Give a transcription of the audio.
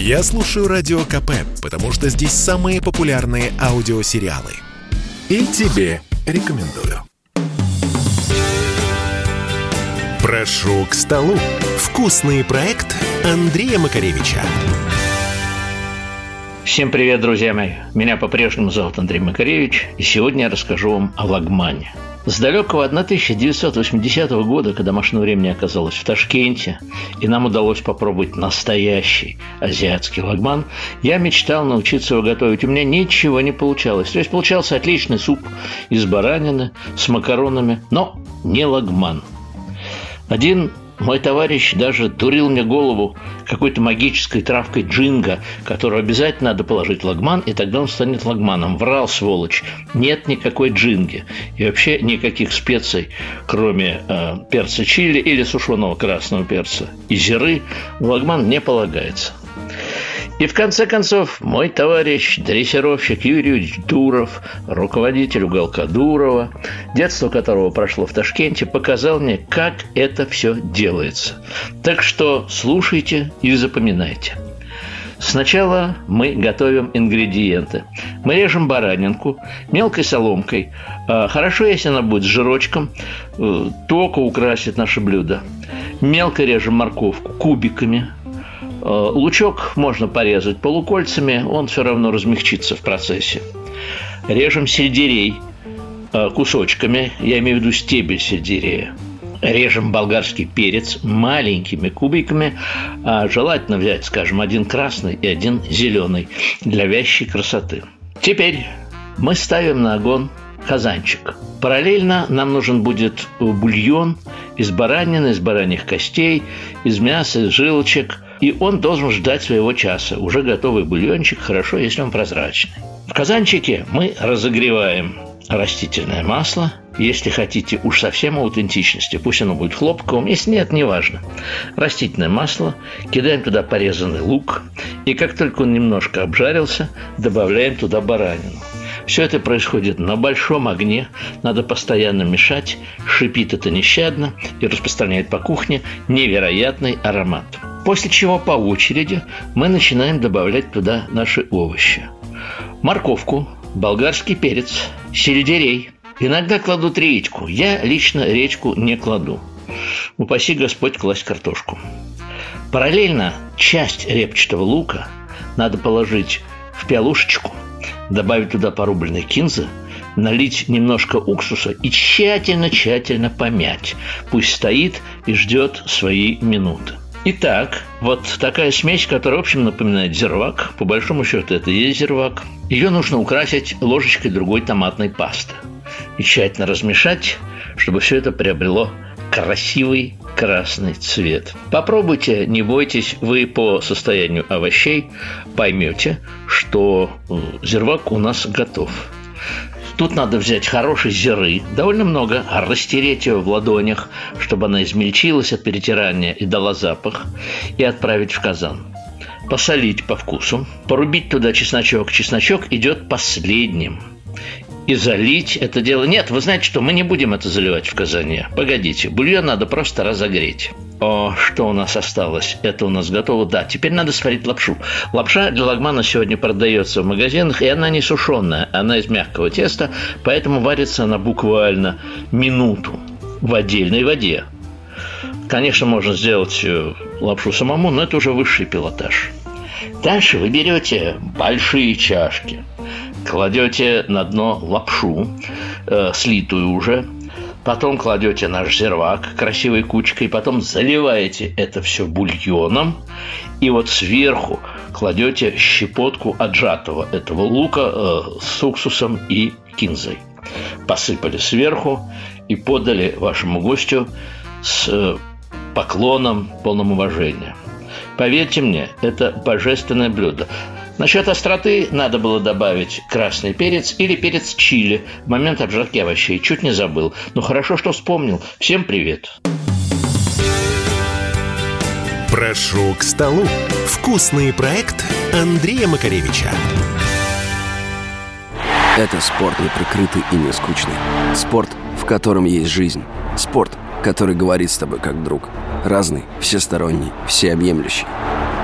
Я слушаю Радио КП, потому что здесь самые популярные аудиосериалы. И тебе рекомендую. Прошу к столу. Вкусный проект Андрея Макаревича. Всем привет, друзья мои! Меня по-прежнему зовут Андрей Макаревич, и сегодня я расскажу вам о Лагмане. С далекого 1980 года, когда машина времени оказалась в Ташкенте, и нам удалось попробовать настоящий азиатский лагман, я мечтал научиться его готовить. У меня ничего не получалось. То есть получался отличный суп из баранины с макаронами, но не лагман. Один мой товарищ даже дурил мне голову какой-то магической травкой джинга, которую обязательно надо положить в лагман, и тогда он станет лагманом. Врал, сволочь. Нет никакой джинги. И вообще никаких специй, кроме э, перца чили или сушеного красного перца. И зиры в лагман не полагается. И в конце концов, мой товарищ, дрессировщик Юрий Дуров, руководитель уголка Дурова, детство которого прошло в Ташкенте, показал мне, как это все делается. Так что слушайте и запоминайте. Сначала мы готовим ингредиенты. Мы режем баранинку мелкой соломкой. А, хорошо, если она будет с жирочком, э, только украсит наше блюдо. Мелко режем морковку кубиками, Э, лучок можно порезать полукольцами, он все равно размягчится в процессе. Режем сельдерей кусочками, я имею в виду стебель сельдерея. Режем болгарский перец маленькими кубиками, а желательно взять, скажем, один красный и один зеленый для вящей красоты. Теперь мы ставим на огонь казанчик. Параллельно нам нужен будет бульон из баранины, из бараньих костей, из мяса, из жилочек – и он должен ждать своего часа. Уже готовый бульончик, хорошо, если он прозрачный. В казанчике мы разогреваем растительное масло. Если хотите уж совсем аутентичности, пусть оно будет хлопковым. Если нет, неважно. Растительное масло. Кидаем туда порезанный лук. И как только он немножко обжарился, добавляем туда баранину. Все это происходит на большом огне, надо постоянно мешать, шипит это нещадно и распространяет по кухне невероятный аромат. После чего по очереди мы начинаем добавлять туда наши овощи. Морковку, болгарский перец, сельдерей. Иногда кладут редьку. Я лично редьку не кладу. Упаси Господь класть картошку. Параллельно часть репчатого лука надо положить в пиалушечку, добавить туда порубленной кинзы, налить немножко уксуса и тщательно-тщательно помять. Пусть стоит и ждет свои минуты. Итак, вот такая смесь, которая, в общем, напоминает зирвак. По большому счету, это и есть зирвак. Ее нужно украсить ложечкой другой томатной пасты. И тщательно размешать, чтобы все это приобрело красивый красный цвет. Попробуйте, не бойтесь, вы по состоянию овощей поймете, что зирвак у нас готов. Тут надо взять хорошей зеры, довольно много, а растереть ее в ладонях, чтобы она измельчилась от перетирания и дала запах, и отправить в казан. Посолить по вкусу, порубить туда чесночок. Чесночок идет последним и залить это дело. Нет, вы знаете что, мы не будем это заливать в казане. Погодите, бульон надо просто разогреть. О, что у нас осталось? Это у нас готово. Да, теперь надо сварить лапшу. Лапша для лагмана сегодня продается в магазинах, и она не сушеная, она из мягкого теста, поэтому варится она буквально минуту в отдельной воде. Конечно, можно сделать э, лапшу самому, но это уже высший пилотаж. Дальше вы берете большие чашки, кладете на дно лапшу, э, слитую уже, потом кладете наш зервак красивой кучкой, потом заливаете это все бульоном, и вот сверху кладете щепотку отжатого этого лука э, с уксусом и кинзой. Посыпали сверху и подали вашему гостю с э, поклоном, полным уважения. Поверьте мне, это божественное блюдо. Насчет остроты надо было добавить красный перец или перец чили в момент обжарки овощей. Чуть не забыл. Ну хорошо, что вспомнил. Всем привет. Прошу к столу. Вкусный проект Андрея Макаревича. Это спорт не прикрытый и не скучный. Спорт, в котором есть жизнь. Спорт, который говорит с тобой как друг. Разный, всесторонний, всеобъемлющий.